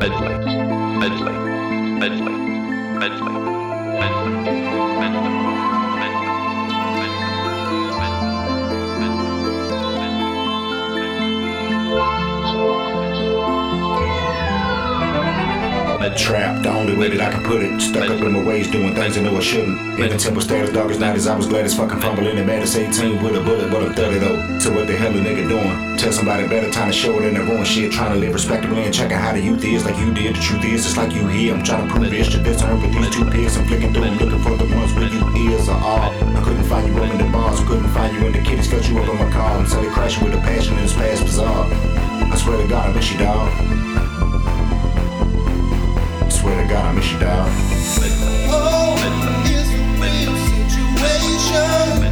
Medley, medley, medley, medley, Trapped, the only way that I can put it. Stuck up in my ways, doing things I know I shouldn't. In the temple state as dark as night as I was glad as fucking fumbling and mad as 18 with a bullet, but I'm 30 though. So what the hell a nigga doing? Tell somebody better time to show it in the wrong shit. Trying to live respectably and checking how the youth is like you did. The truth is, it's like you here. I'm trying to prove this to this turn with these two pigs. I'm flicking through them, looking for the ones where you is or are. I couldn't find you up in the bars, couldn't find you in the kitties, felt you up on my car. And suddenly crashing with a passion in this past bizarre. I swear to God, I miss you, dog. Swear to God, I miss you, dog. Situation.